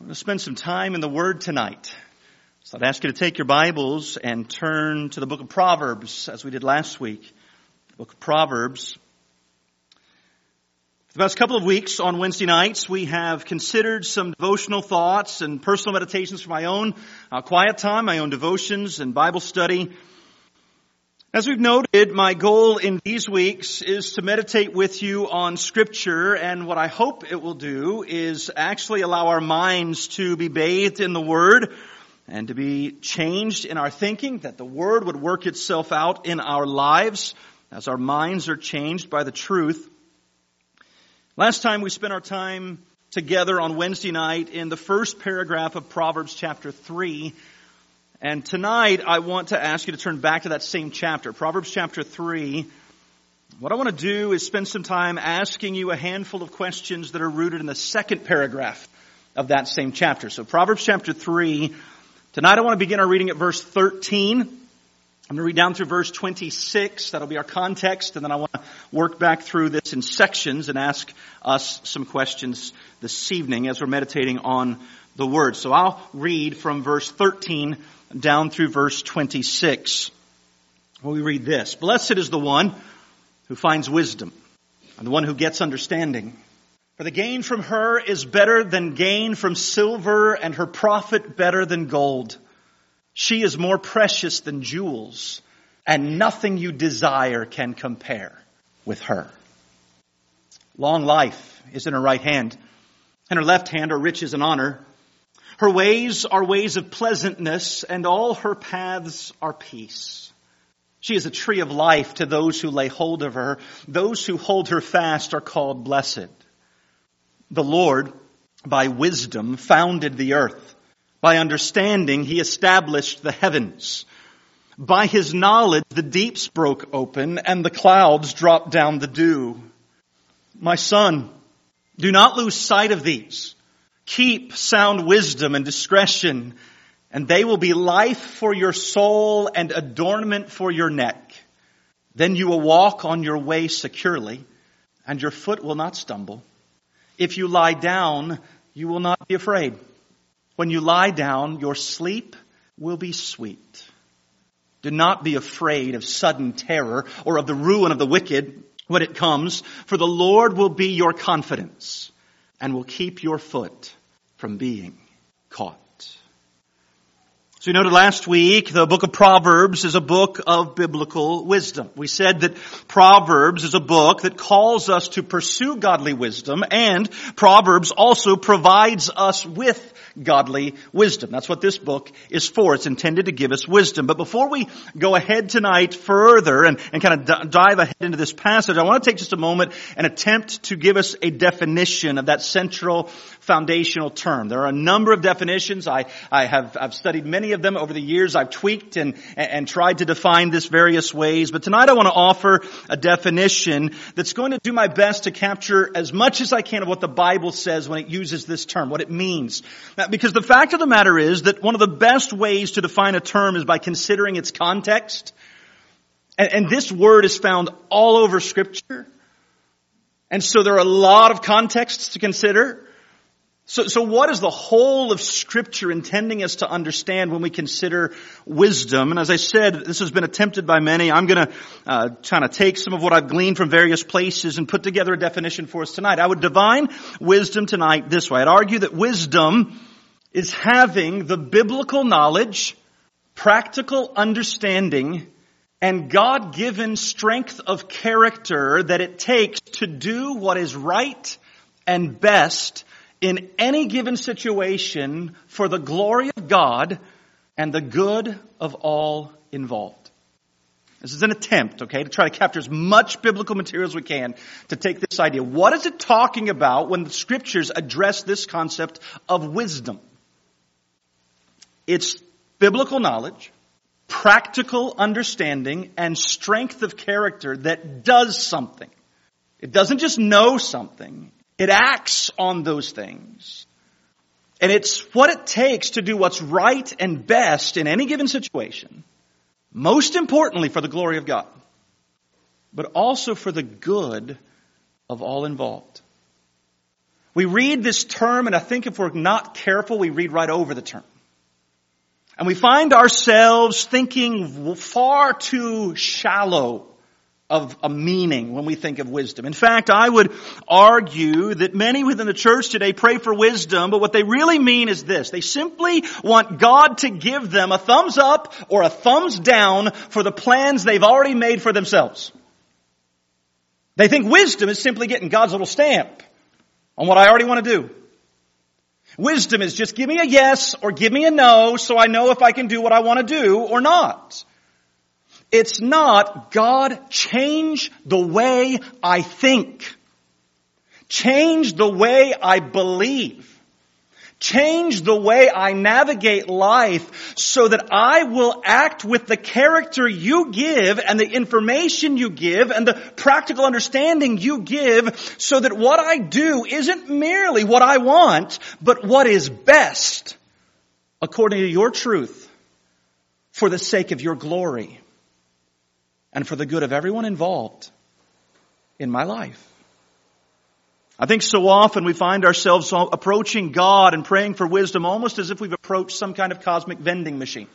I'm going to spend some time in the Word tonight. So I'd ask you to take your Bibles and turn to the book of Proverbs as we did last week. The book of Proverbs. For the past couple of weeks on Wednesday nights, we have considered some devotional thoughts and personal meditations for my own uh, quiet time, my own devotions and Bible study. As we've noted, my goal in these weeks is to meditate with you on scripture and what I hope it will do is actually allow our minds to be bathed in the Word and to be changed in our thinking, that the Word would work itself out in our lives as our minds are changed by the truth. Last time we spent our time together on Wednesday night in the first paragraph of Proverbs chapter 3 and tonight I want to ask you to turn back to that same chapter, Proverbs chapter 3. What I want to do is spend some time asking you a handful of questions that are rooted in the second paragraph of that same chapter. So Proverbs chapter 3. Tonight I want to begin our reading at verse 13. I'm going to read down through verse 26. That'll be our context. And then I want to work back through this in sections and ask us some questions this evening as we're meditating on the word. So I'll read from verse 13 down through verse 26. Well, we read this. Blessed is the one who finds wisdom and the one who gets understanding. For the gain from her is better than gain from silver and her profit better than gold. She is more precious than jewels and nothing you desire can compare with her. Long life is in her right hand and her left hand are riches and honor. Her ways are ways of pleasantness, and all her paths are peace. She is a tree of life to those who lay hold of her. Those who hold her fast are called blessed. The Lord, by wisdom, founded the earth. By understanding, he established the heavens. By his knowledge, the deeps broke open and the clouds dropped down the dew. My son, do not lose sight of these. Keep sound wisdom and discretion, and they will be life for your soul and adornment for your neck. Then you will walk on your way securely, and your foot will not stumble. If you lie down, you will not be afraid. When you lie down, your sleep will be sweet. Do not be afraid of sudden terror or of the ruin of the wicked when it comes, for the Lord will be your confidence and will keep your foot from being caught. So we noted last week, the book of Proverbs is a book of biblical wisdom. We said that Proverbs is a book that calls us to pursue godly wisdom and Proverbs also provides us with godly wisdom. That's what this book is for. It's intended to give us wisdom. But before we go ahead tonight further and, and kind of dive ahead into this passage, I want to take just a moment and attempt to give us a definition of that central foundational term. There are a number of definitions. I, I have I've studied many of them over the years. I've tweaked and, and tried to define this various ways. But tonight I want to offer a definition that's going to do my best to capture as much as I can of what the Bible says when it uses this term, what it means. Because the fact of the matter is that one of the best ways to define a term is by considering its context. And, and this word is found all over scripture. And so there are a lot of contexts to consider. So, so what is the whole of scripture intending us to understand when we consider wisdom? And as I said, this has been attempted by many. I'm going to uh, kind of take some of what I've gleaned from various places and put together a definition for us tonight. I would define wisdom tonight this way. I'd argue that wisdom is having the biblical knowledge, practical understanding, and God-given strength of character that it takes to do what is right and best in any given situation for the glory of God and the good of all involved. This is an attempt, okay, to try to capture as much biblical material as we can to take this idea. What is it talking about when the scriptures address this concept of wisdom? It's biblical knowledge, practical understanding, and strength of character that does something. It doesn't just know something. It acts on those things. And it's what it takes to do what's right and best in any given situation. Most importantly for the glory of God. But also for the good of all involved. we read this term and I think if we're not careful, we read right over the term. And we find ourselves thinking far too shallow of a meaning when we think of wisdom. In fact, I would argue that many within the church today pray for wisdom, but what they really mean is this. They simply want God to give them a thumbs up or a thumbs down for the plans they've already made for themselves. They think wisdom is simply getting God's little stamp on what I already want to do. Wisdom is just give me a yes or give me a no so I know if I can do what I want to do or not. It's not, God, change the way I think. Change the way I believe. Change the way I navigate life so that I will act with the character you give and the information you give and the practical understanding you give so that what I do isn't merely what I want, but what is best according to your truth for the sake of your glory and for the good of everyone involved in my life. I think so often we find ourselves approaching God and praying for wisdom almost as if we've approached some kind of cosmic vending machine.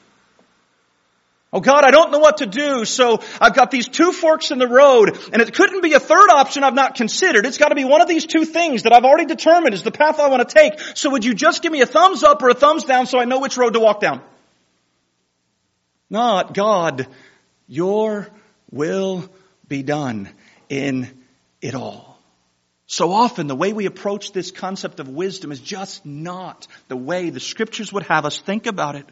Oh God, I don't know what to do, so I've got these two forks in the road, and it couldn't be a third option I've not considered. It's gotta be one of these two things that I've already determined is the path I want to take. So would you just give me a thumbs up or a thumbs down so I know which road to walk down? Not God, your will be done in it all. So often the way we approach this concept of wisdom is just not the way the scriptures would have us think about it.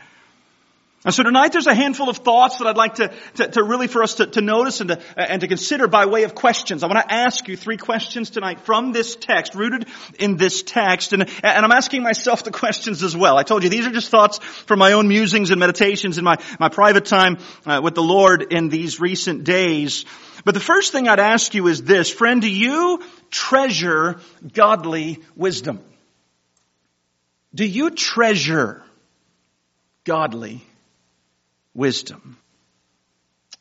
And so tonight there's a handful of thoughts that I'd like to, to, to really for us to, to notice and to, and to consider by way of questions. I want to ask you three questions tonight from this text, rooted in this text. And, and I'm asking myself the questions as well. I told you these are just thoughts from my own musings and meditations in my, my private time uh, with the Lord in these recent days. But the first thing I'd ask you is this, friend, do you treasure godly wisdom? Do you treasure godly wisdom.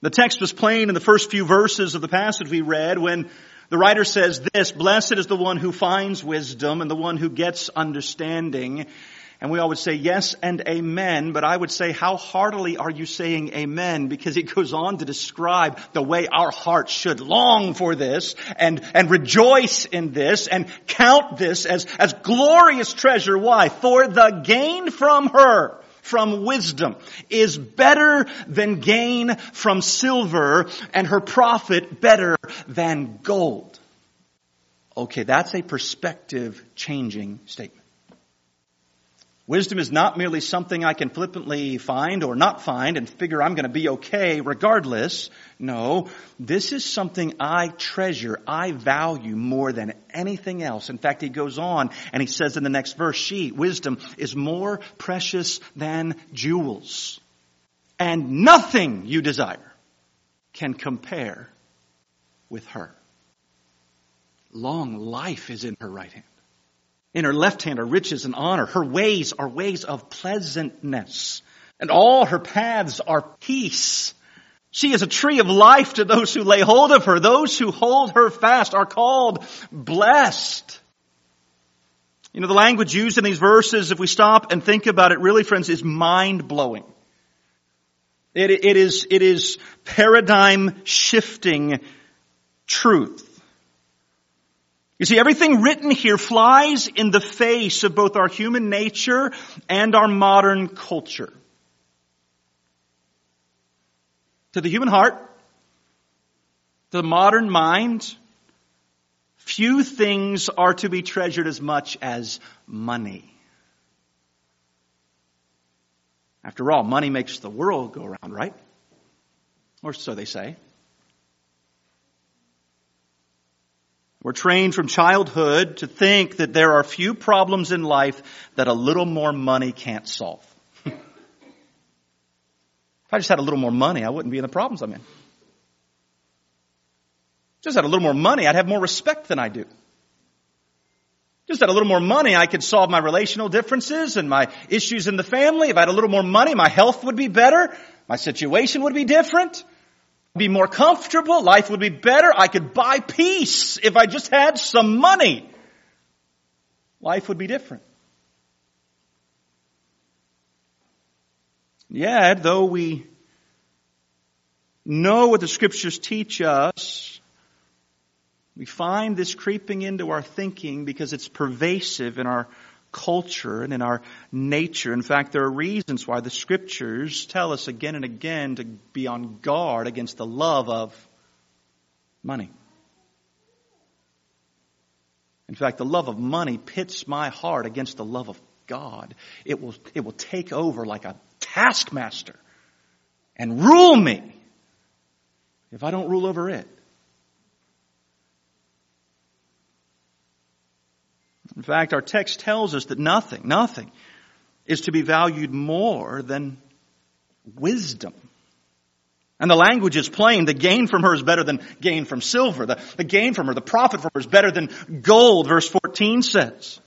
The text was plain in the first few verses of the passage we read when the writer says this, blessed is the one who finds wisdom and the one who gets understanding. And we all would say yes and amen, but I would say how heartily are you saying amen? Because it goes on to describe the way our hearts should long for this and, and rejoice in this and count this as, as glorious treasure. Why? For the gain from her from wisdom is better than gain from silver and her profit better than gold. Okay, that's a perspective changing statement. Wisdom is not merely something I can flippantly find or not find and figure I'm going to be okay regardless. No, this is something I treasure, I value more than anything else. In fact, he goes on and he says in the next verse, she, wisdom, is more precious than jewels. And nothing you desire can compare with her. Long life is in her right hand. In her left hand are riches and honor. Her ways are ways of pleasantness. And all her paths are peace. She is a tree of life to those who lay hold of her. Those who hold her fast are called blessed. You know, the language used in these verses, if we stop and think about it, really, friends, is mind blowing. It, it is, it is paradigm shifting truth. You see, everything written here flies in the face of both our human nature and our modern culture. To the human heart, to the modern mind, few things are to be treasured as much as money. After all, money makes the world go around, right? Or so they say. We're trained from childhood to think that there are few problems in life that a little more money can't solve. if I just had a little more money, I wouldn't be in the problems I'm in. Just had a little more money, I'd have more respect than I do. Just had a little more money, I could solve my relational differences and my issues in the family. If I had a little more money, my health would be better. My situation would be different be more comfortable, life would be better, I could buy peace if I just had some money. life would be different. Yet, though we know what the scriptures teach us, we find this creeping into our thinking because it's pervasive in our culture and in our nature. In fact, there are reasons why the scriptures tell us again and again to be on guard against the love of money. In fact, the love of money pits my heart against the love of God. It will, it will take over like a taskmaster and rule me if I don't rule over it. In fact, our text tells us that nothing, nothing is to be valued more than wisdom. And the language is plain. The gain from her is better than gain from silver. The, the gain from her, the profit from her is better than gold, verse 14 says.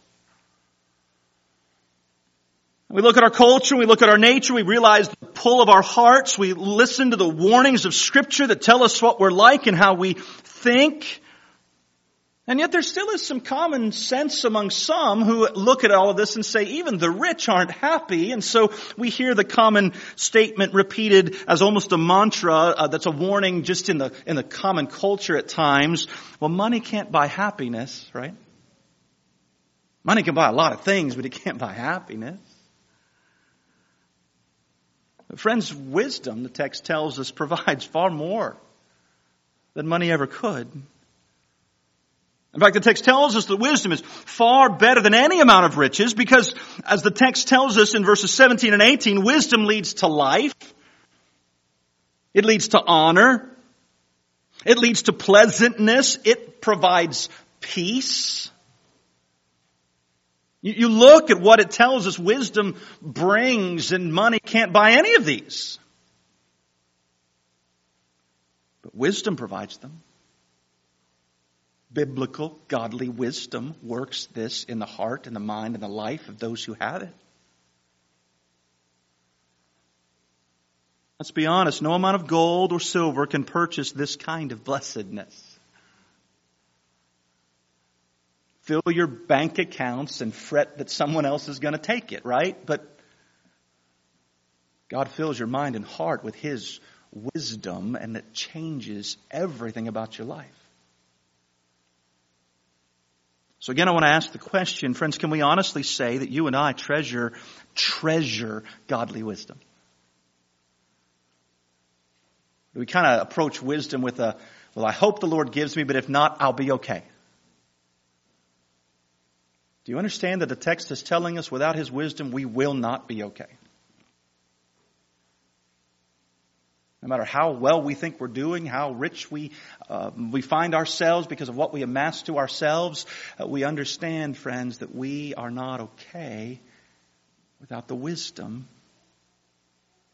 We look at our culture, we look at our nature, we realize the pull of our hearts, we listen to the warnings of scripture that tell us what we're like and how we think. And yet there still is some common sense among some who look at all of this and say even the rich aren't happy. And so we hear the common statement repeated as almost a mantra uh, that's a warning just in the, in the common culture at times. Well, money can't buy happiness, right? Money can buy a lot of things, but it can't buy happiness. Friends, wisdom, the text tells us, provides far more than money ever could. In fact, the text tells us that wisdom is far better than any amount of riches because as the text tells us in verses 17 and 18, wisdom leads to life. It leads to honor. It leads to pleasantness. It provides peace. You look at what it tells us wisdom brings and money can't buy any of these. But wisdom provides them biblical, godly wisdom works this in the heart and the mind and the life of those who have it. Let's be honest, no amount of gold or silver can purchase this kind of blessedness. Fill your bank accounts and fret that someone else is going to take it, right? But God fills your mind and heart with His wisdom and it changes everything about your life. So again, I want to ask the question, friends, can we honestly say that you and I treasure, treasure godly wisdom? Do we kind of approach wisdom with a, well, I hope the Lord gives me, but if not, I'll be okay. Do you understand that the text is telling us without His wisdom, we will not be okay? No matter how well we think we're doing, how rich we, uh, we find ourselves because of what we amass to ourselves, uh, we understand, friends, that we are not okay without the wisdom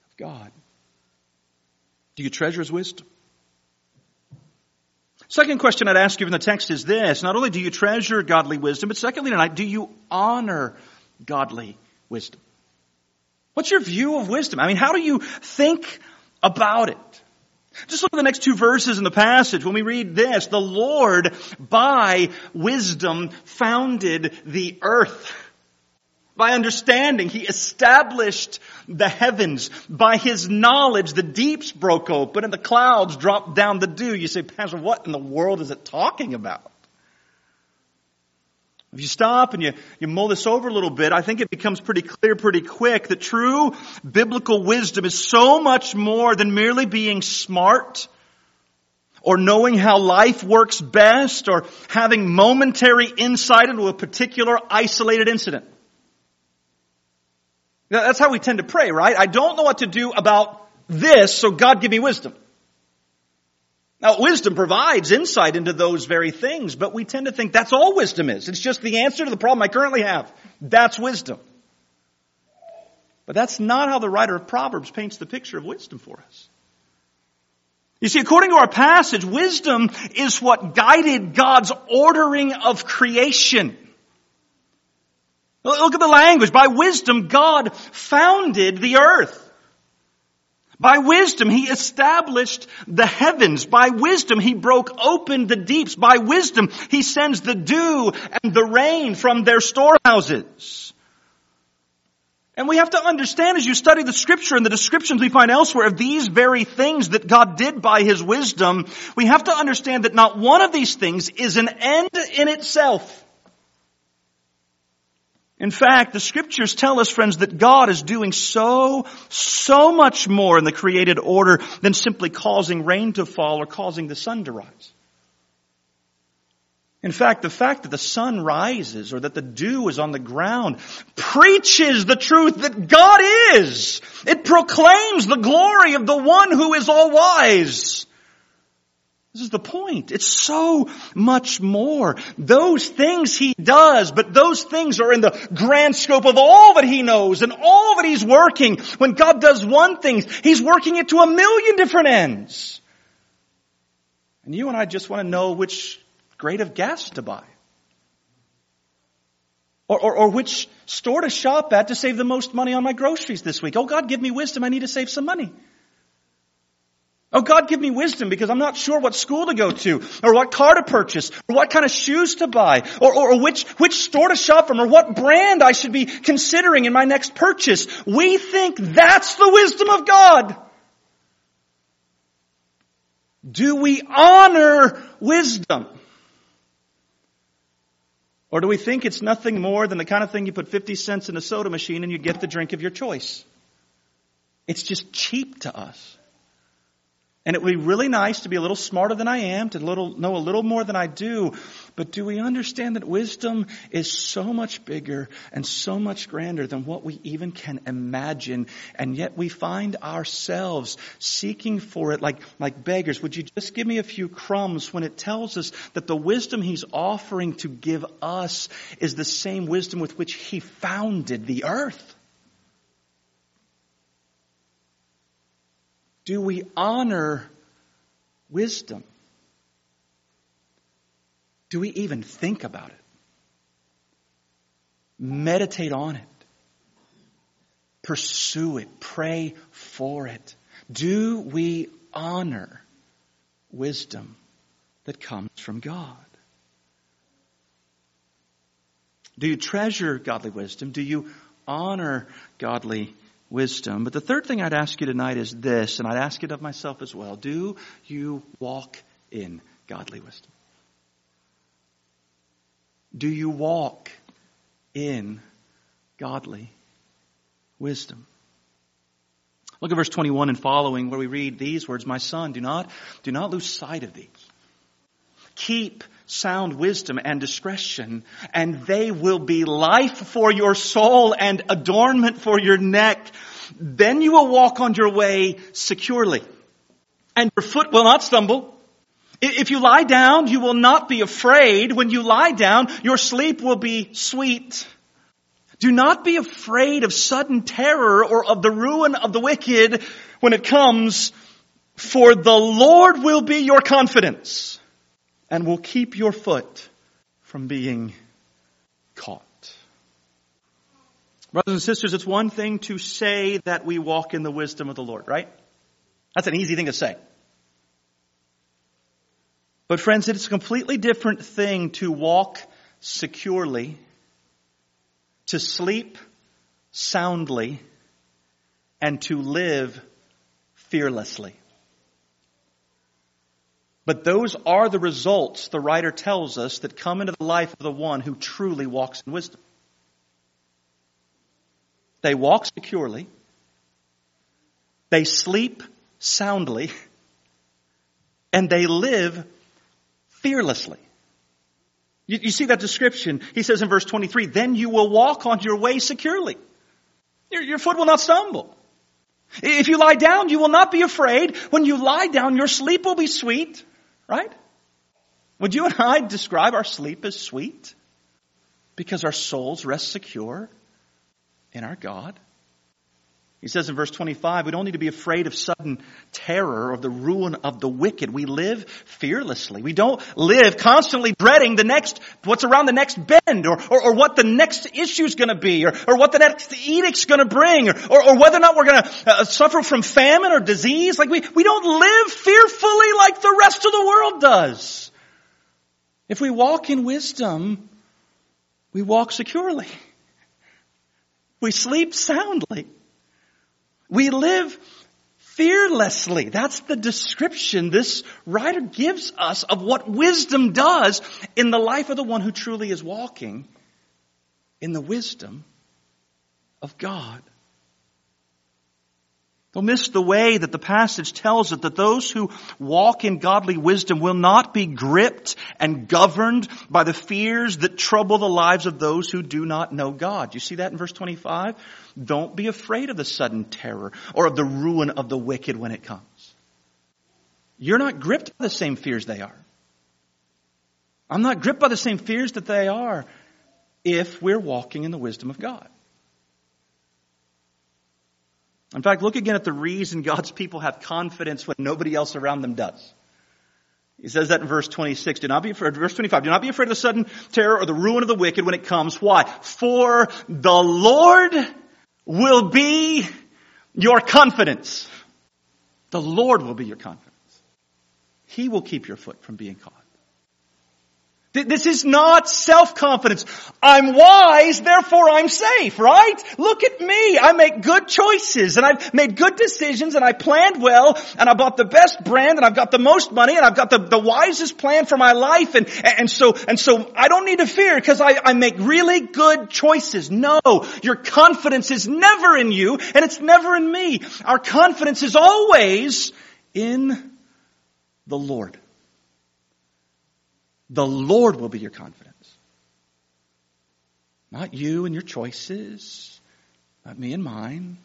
of God. Do you treasure His wisdom? Second question I'd ask you from the text is this. Not only do you treasure godly wisdom, but secondly tonight, do you honor godly wisdom? What's your view of wisdom? I mean, how do you think about it. Just look at the next two verses in the passage. When we read this, the Lord by wisdom founded the earth. By understanding, He established the heavens. By His knowledge, the deeps broke open and the clouds dropped down the dew. You say, Pastor, what in the world is it talking about? If you stop and you, you mull this over a little bit, I think it becomes pretty clear pretty quick that true biblical wisdom is so much more than merely being smart or knowing how life works best or having momentary insight into a particular isolated incident. That's how we tend to pray, right? I don't know what to do about this, so God give me wisdom. Now, wisdom provides insight into those very things, but we tend to think that's all wisdom is. It's just the answer to the problem I currently have. That's wisdom. But that's not how the writer of Proverbs paints the picture of wisdom for us. You see, according to our passage, wisdom is what guided God's ordering of creation. Look at the language. By wisdom, God founded the earth. By wisdom, he established the heavens. By wisdom, he broke open the deeps. By wisdom, he sends the dew and the rain from their storehouses. And we have to understand as you study the scripture and the descriptions we find elsewhere of these very things that God did by His wisdom, we have to understand that not one of these things is an end in itself. In fact, the scriptures tell us, friends, that God is doing so, so much more in the created order than simply causing rain to fall or causing the sun to rise. In fact, the fact that the sun rises or that the dew is on the ground preaches the truth that God is. It proclaims the glory of the one who is all wise. This is the point. It's so much more. Those things he does, but those things are in the grand scope of all that he knows and all that he's working. When God does one thing, he's working it to a million different ends. And you and I just want to know which grade of gas to buy. Or, or, or, which store to shop at to save the most money on my groceries this week. Oh God, give me wisdom. I need to save some money. Oh God, give me wisdom because I'm not sure what school to go to, or what car to purchase, or what kind of shoes to buy, or, or, or which, which store to shop from, or what brand I should be considering in my next purchase. We think that's the wisdom of God. Do we honor wisdom? Or do we think it's nothing more than the kind of thing you put 50 cents in a soda machine and you get the drink of your choice? It's just cheap to us. And it would be really nice to be a little smarter than I am, to little, know a little more than I do. But do we understand that wisdom is so much bigger and so much grander than what we even can imagine? And yet we find ourselves seeking for it like, like beggars. Would you just give me a few crumbs when it tells us that the wisdom he's offering to give us is the same wisdom with which he founded the earth? Do we honor wisdom? Do we even think about it? Meditate on it. Pursue it. Pray for it. Do we honor wisdom that comes from God? Do you treasure godly wisdom? Do you honor godly wisdom. But the third thing I'd ask you tonight is this, and I'd ask it of myself as well. Do you walk in godly wisdom? Do you walk in godly wisdom? Look at verse 21 and following where we read these words, My son, do not, do not lose sight of these. Keep sound wisdom and discretion, and they will be life for your soul and adornment for your neck. Then you will walk on your way securely, and your foot will not stumble. If you lie down, you will not be afraid. When you lie down, your sleep will be sweet. Do not be afraid of sudden terror or of the ruin of the wicked when it comes, for the Lord will be your confidence and will keep your foot from being caught. Brothers and sisters, it's one thing to say that we walk in the wisdom of the Lord, right? That's an easy thing to say. But friends, it's a completely different thing to walk securely, to sleep soundly, and to live fearlessly. But those are the results, the writer tells us, that come into the life of the one who truly walks in wisdom. They walk securely. They sleep soundly. And they live fearlessly. You, you, see that description? He says in verse 23, then you will walk on your way securely. Your, your foot will not stumble. If you lie down, you will not be afraid. When you lie down, your sleep will be sweet. Right? Would you and I describe our sleep as sweet? Because our souls rest secure in our God? He says in verse 25, we don't need to be afraid of sudden terror or the ruin of the wicked. We live fearlessly. We don't live constantly dreading the next, what's around the next bend or, or, or what the next issue is going to be or, or what the next edict's going to bring or, or, or, whether or not we're going to uh, suffer from famine or disease. Like we, we don't live fearfully like the rest of the world does. If we walk in wisdom, we walk securely. We sleep soundly. We live fearlessly. That's the description this writer gives us of what wisdom does in the life of the one who truly is walking in the wisdom of God. Don't miss the way that the passage tells it that those who walk in godly wisdom will not be gripped and governed by the fears that trouble the lives of those who do not know God. You see that in verse 25? Don't be afraid of the sudden terror or of the ruin of the wicked when it comes. You're not gripped by the same fears they are. I'm not gripped by the same fears that they are if we're walking in the wisdom of God. In fact, look again at the reason God's people have confidence when nobody else around them does. He says that in verse 26. Do not be afraid, verse 25. Do not be afraid of the sudden terror or the ruin of the wicked when it comes. Why? For the Lord will be your confidence. The Lord will be your confidence. He will keep your foot from being caught. This is not self-confidence. I'm wise, therefore I'm safe, right? Look at me. I make good choices and I've made good decisions and I planned well and I bought the best brand and I've got the most money and I've got the, the wisest plan for my life and, and so, and so I don't need to fear because I, I make really good choices. No, your confidence is never in you and it's never in me. Our confidence is always in the Lord. The Lord will be your confidence. Not you and your choices, not me and mine.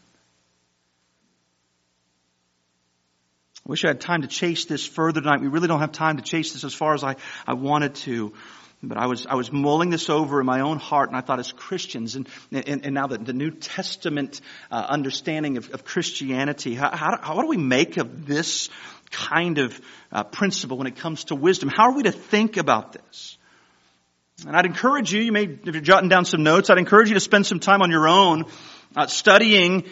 I wish I had time to chase this further tonight. We really don't have time to chase this as far as I, I wanted to. But I was, I was mulling this over in my own heart and I thought as Christians and, and, and now the, the New Testament uh, understanding of, of Christianity, how, how, how do we make of this kind of uh, principle when it comes to wisdom. How are we to think about this? And I'd encourage you, you may, if you're jotting down some notes, I'd encourage you to spend some time on your own uh, studying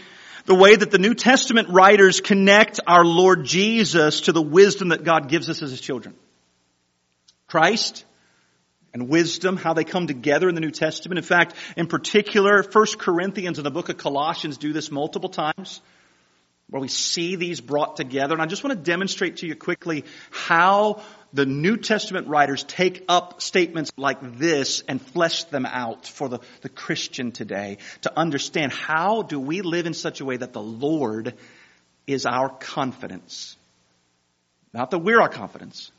the way that the New Testament writers connect our Lord Jesus to the wisdom that God gives us as His children. Christ and wisdom, how they come together in the New Testament. In fact, in particular, 1 Corinthians and the book of Colossians do this multiple times where we see these brought together. And I just want to demonstrate to you quickly how the New Testament writers take up statements like this and flesh them out for the, the Christian today to understand how do we live in such a way that the Lord is our confidence. Not that we're our confidence,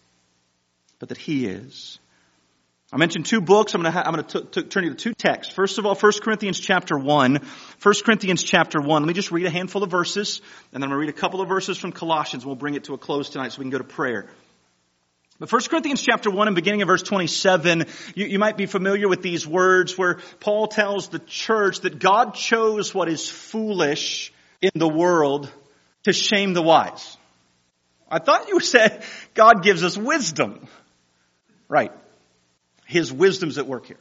but that He is. I mentioned two books. I'm going to, ha- I'm going to t- t- turn you to two texts. First of all, 1 Corinthians chapter 1. 1 Corinthians chapter 1. Let me just read a handful of verses, and then I'm going to read a couple of verses from Colossians. We'll bring it to a close tonight so we can go to prayer. But 1 Corinthians chapter 1 and beginning of verse 27, you, you might be familiar with these words where Paul tells the church that God chose what is foolish in the world to shame the wise. I thought you said God gives us wisdom. Right. His wisdom's at work here.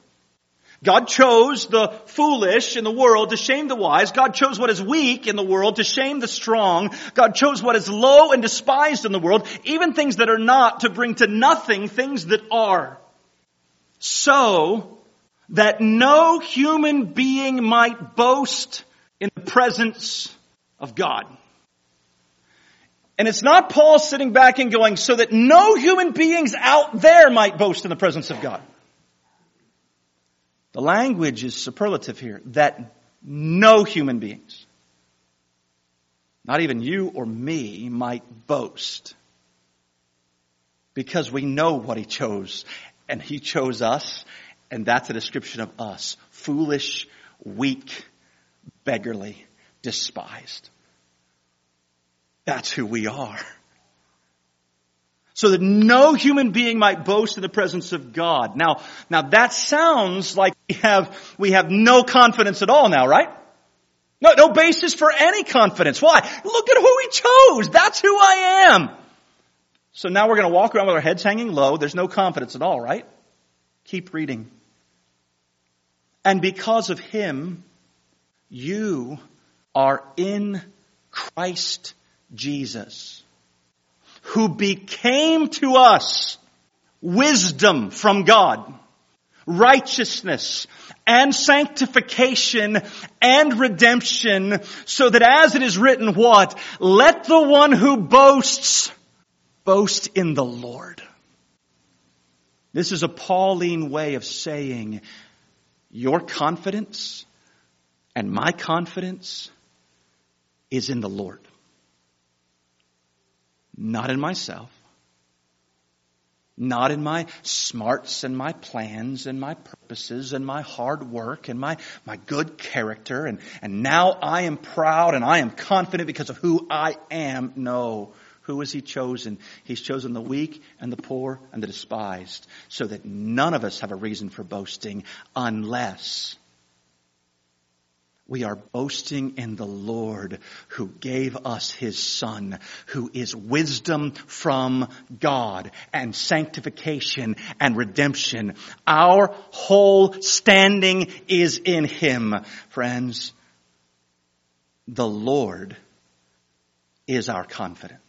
God chose the foolish in the world to shame the wise. God chose what is weak in the world to shame the strong. God chose what is low and despised in the world, even things that are not, to bring to nothing things that are. So that no human being might boast in the presence of God. And it's not Paul sitting back and going, so that no human beings out there might boast in the presence of God. The language is superlative here, that no human beings, not even you or me, might boast. Because we know what he chose, and he chose us, and that's a description of us. Foolish, weak, beggarly, despised. That's who we are so that no human being might boast in the presence of God. Now, now that sounds like we have, we have no confidence at all now, right? No, no basis for any confidence. Why? Look at who he chose. That's who I am. So now we're going to walk around with our heads hanging low. There's no confidence at all, right? Keep reading. And because of him, you are in Christ Jesus, who became to us wisdom from God, righteousness, and sanctification and redemption so that as it is written what? Let the one who boasts boast in the Lord. This is a Pauline way of saying your confidence and my confidence is in the Lord. Not in myself not in my smarts and my plans and my purposes and my hard work and my, my good character and, and now I am proud and I am confident because of who I am. No. Who has he chosen? He's chosen the weak and the poor and the despised so that none of us have a reason for boasting unless we are boasting in the Lord who gave us his son, who is wisdom from God and sanctification and redemption. Our whole standing is in him. Friends, the Lord is our confidence.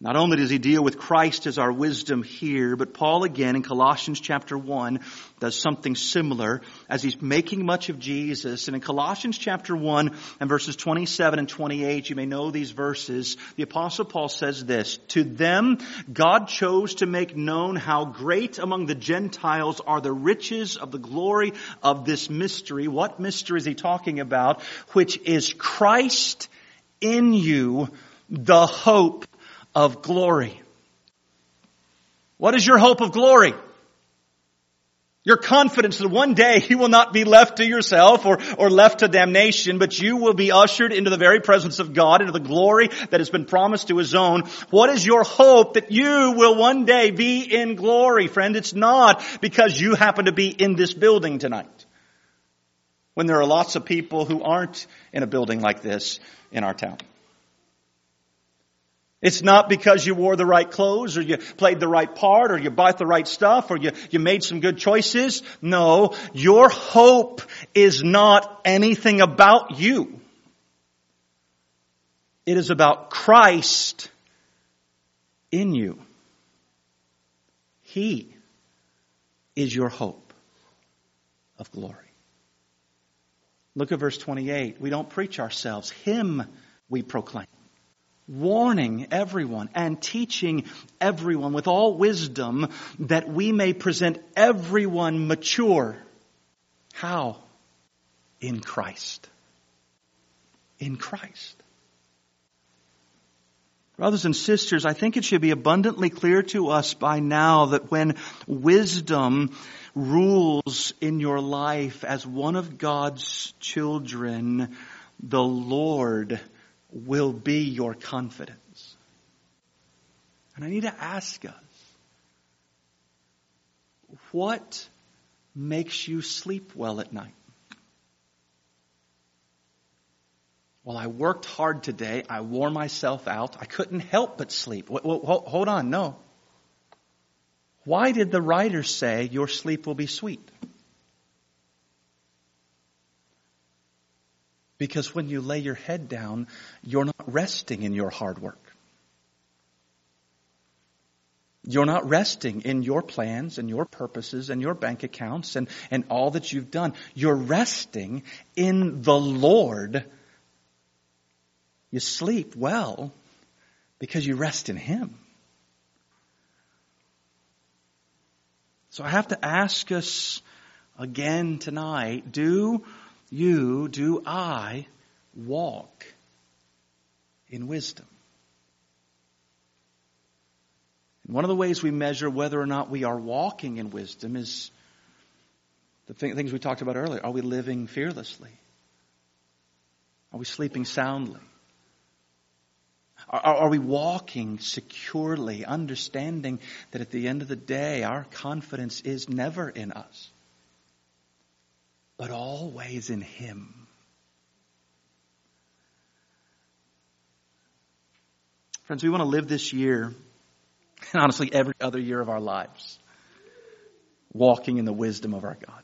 Not only does he deal with Christ as our wisdom here, but Paul again in Colossians chapter 1 does something similar as he's making much of Jesus. And in Colossians chapter 1 and verses 27 and 28, you may know these verses, the apostle Paul says this, To them God chose to make known how great among the Gentiles are the riches of the glory of this mystery. What mystery is he talking about? Which is Christ in you, the hope of glory. What is your hope of glory? Your confidence that one day you will not be left to yourself or, or left to damnation, but you will be ushered into the very presence of God, into the glory that has been promised to His own. What is your hope that you will one day be in glory, friend? It's not because you happen to be in this building tonight. When there are lots of people who aren't in a building like this in our town. It's not because you wore the right clothes or you played the right part or you bought the right stuff or you, you made some good choices. No, your hope is not anything about you. It is about Christ in you. He is your hope of glory. Look at verse 28. We don't preach ourselves. Him we proclaim warning everyone and teaching everyone with all wisdom that we may present everyone mature. How? In Christ. In Christ. Brothers and sisters, I think it should be abundantly clear to us by now that when wisdom rules in your life as one of God's children, the Lord will be your confidence. And I need to ask us, what makes you sleep well at night? Well, I worked hard today. I wore myself out. I couldn't help but sleep. Hold on, no. Why did the writer say your sleep will be sweet? Because when you lay your head down, you're not resting in your hard work. You're not resting in your plans and your purposes and your bank accounts and, and all that you've done. You're resting in the Lord. You sleep well because you rest in Him. So I have to ask us again tonight, do you, do I walk in wisdom? And one of the ways we measure whether or not we are walking in wisdom is the things we talked about earlier. Are we living fearlessly? Are we sleeping soundly? Are, are, we walking securely, understanding that at the end of the day, our confidence is never in us? But always in Him. Friends, we want to live this year, and honestly, every other year of our lives, walking in the wisdom of our God.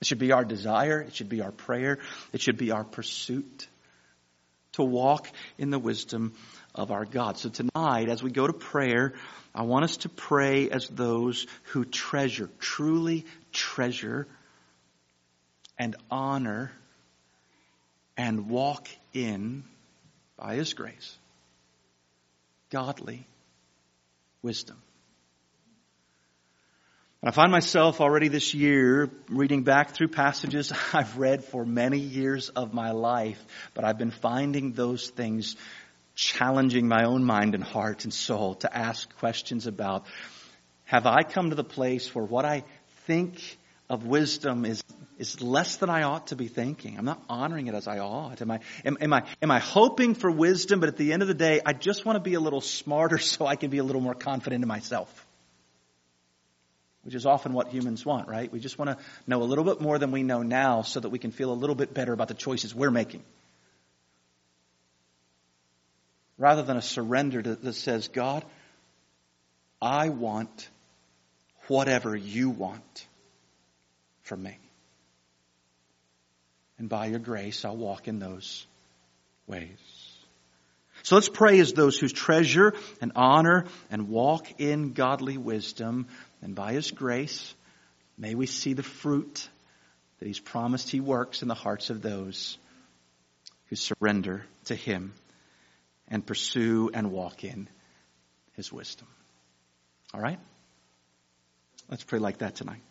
It should be our desire. It should be our prayer. It should be our pursuit to walk in the wisdom of our God. So tonight, as we go to prayer, I want us to pray as those who treasure, truly treasure and honor and walk in by His grace, godly wisdom. I find myself already this year reading back through passages I've read for many years of my life, but I've been finding those things challenging my own mind and heart and soul to ask questions about have I come to the place where what I think of wisdom is is less than I ought to be thinking. I'm not honoring it as I ought. Am I, am, am, I, am I hoping for wisdom, but at the end of the day, I just want to be a little smarter so I can be a little more confident in myself? Which is often what humans want, right? We just want to know a little bit more than we know now so that we can feel a little bit better about the choices we're making. Rather than a surrender that says, God, I want whatever you want from me. And by your grace, I'll walk in those ways. So let's pray as those who treasure and honor and walk in godly wisdom. And by His grace, may we see the fruit that He's promised He works in the hearts of those who surrender to Him and pursue and walk in His wisdom. All right? Let's pray like that tonight.